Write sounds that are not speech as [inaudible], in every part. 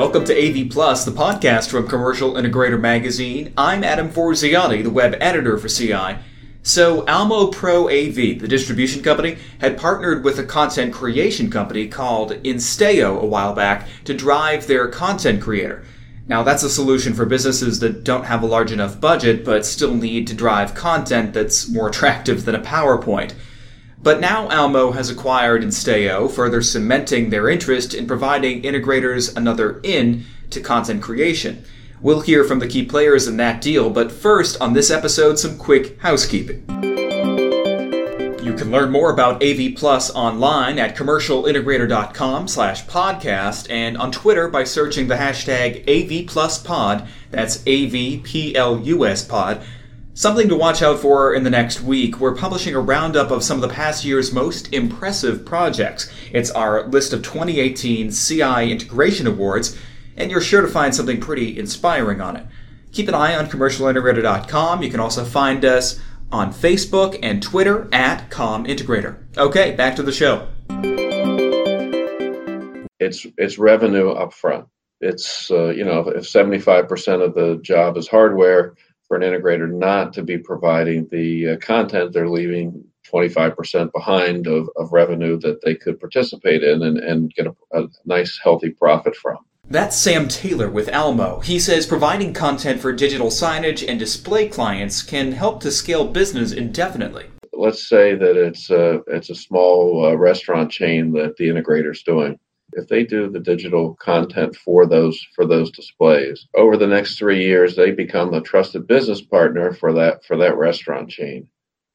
welcome to AV Plus, the podcast from Commercial Integrator Magazine. I'm Adam Forziati, the web editor for CI. So, Almo Pro AV, the distribution company, had partnered with a content creation company called Insteo a while back to drive their content creator. Now, that's a solution for businesses that don't have a large enough budget but still need to drive content that's more attractive than a PowerPoint. But now Almo has acquired Insteo, further cementing their interest in providing integrators another in to content creation. We'll hear from the key players in that deal, but first, on this episode, some quick housekeeping. You can learn more about AV Plus online at commercialintegrator.com slash podcast and on Twitter by searching the hashtag AVPlusPod, that's AVPLUS pod, Something to watch out for in the next week. We're publishing a roundup of some of the past year's most impressive projects. It's our list of 2018 CI Integration Awards, and you're sure to find something pretty inspiring on it. Keep an eye on commercialintegrator.com. You can also find us on Facebook and Twitter at ComIntegrator. Okay, back to the show. It's it's revenue up front. It's uh, you know if 75% of the job is hardware, for an integrator not to be providing the uh, content, they're leaving 25% behind of, of revenue that they could participate in and, and get a, a nice, healthy profit from. That's Sam Taylor with Almo. He says providing content for digital signage and display clients can help to scale business indefinitely. Let's say that it's a, it's a small uh, restaurant chain that the integrator's doing if they do the digital content for those for those displays over the next three years they become the trusted business partner for that for that restaurant chain.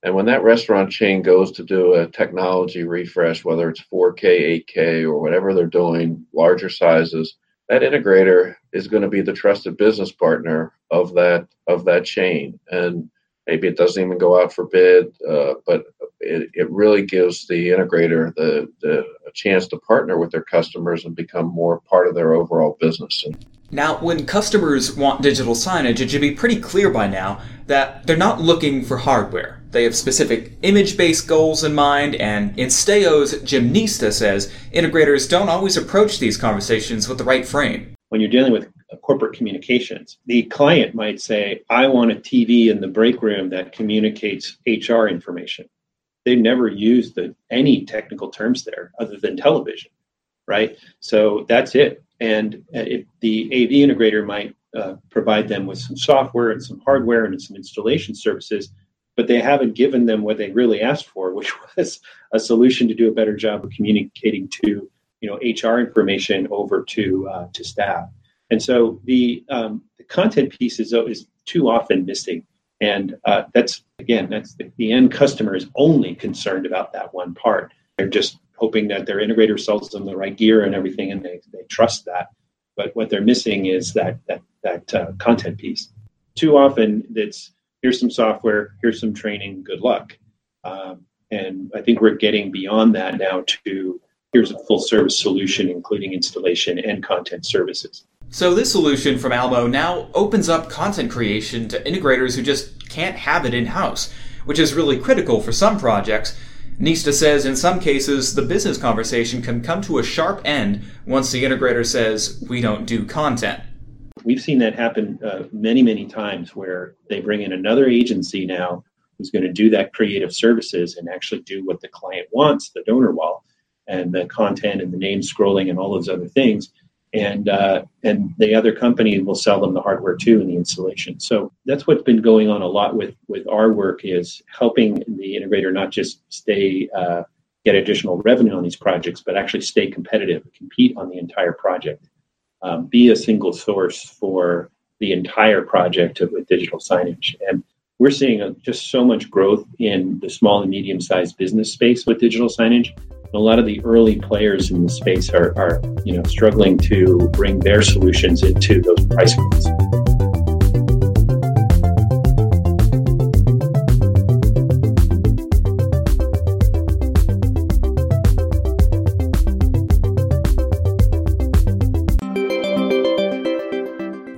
And when that restaurant chain goes to do a technology refresh whether it's 4k 8k or whatever they're doing larger sizes that integrator is going to be the trusted business partner of that of that chain. And maybe it doesn't even go out for bid uh, but it, it really gives the integrator the, the a chance to partner with their customers and become more part of their overall business. Now, when customers want digital signage, it should be pretty clear by now that they're not looking for hardware. They have specific image based goals in mind, and Insteo's Jim Nista says integrators don't always approach these conversations with the right frame. When you're dealing with corporate communications, the client might say, I want a TV in the break room that communicates HR information they never use the, any technical terms there other than television, right? So that's it. And uh, if the AV integrator might uh, provide them with some software and some hardware and some installation services, but they haven't given them what they really asked for, [laughs] which was a solution to do a better job of communicating to you know HR information over to uh, to staff. And so the um, the content piece is, is too often missing and uh, that's, again, that's the, the end customer is only concerned about that one part. They're just hoping that their integrator sells them the right gear and everything, and they, they trust that. But what they're missing is that, that, that uh, content piece. Too often, it's here's some software, here's some training, good luck. Um, and I think we're getting beyond that now to here's a full service solution, including installation and content services. So this solution from Almo now opens up content creation to integrators who just can't have it in-house, which is really critical for some projects. Nista says in some cases the business conversation can come to a sharp end once the integrator says we don't do content. We've seen that happen uh, many, many times where they bring in another agency now who's going to do that creative services and actually do what the client wants, the donor wall, and the content and the name scrolling and all those other things and uh, and the other company will sell them the hardware too and the installation. So that's what's been going on a lot with with our work is helping the integrator not just stay uh, get additional revenue on these projects, but actually stay competitive, compete on the entire project, um, be a single source for the entire project with digital signage. And we're seeing just so much growth in the small and medium sized business space with digital signage a lot of the early players in the space are, are you know struggling to bring their solutions into those price points.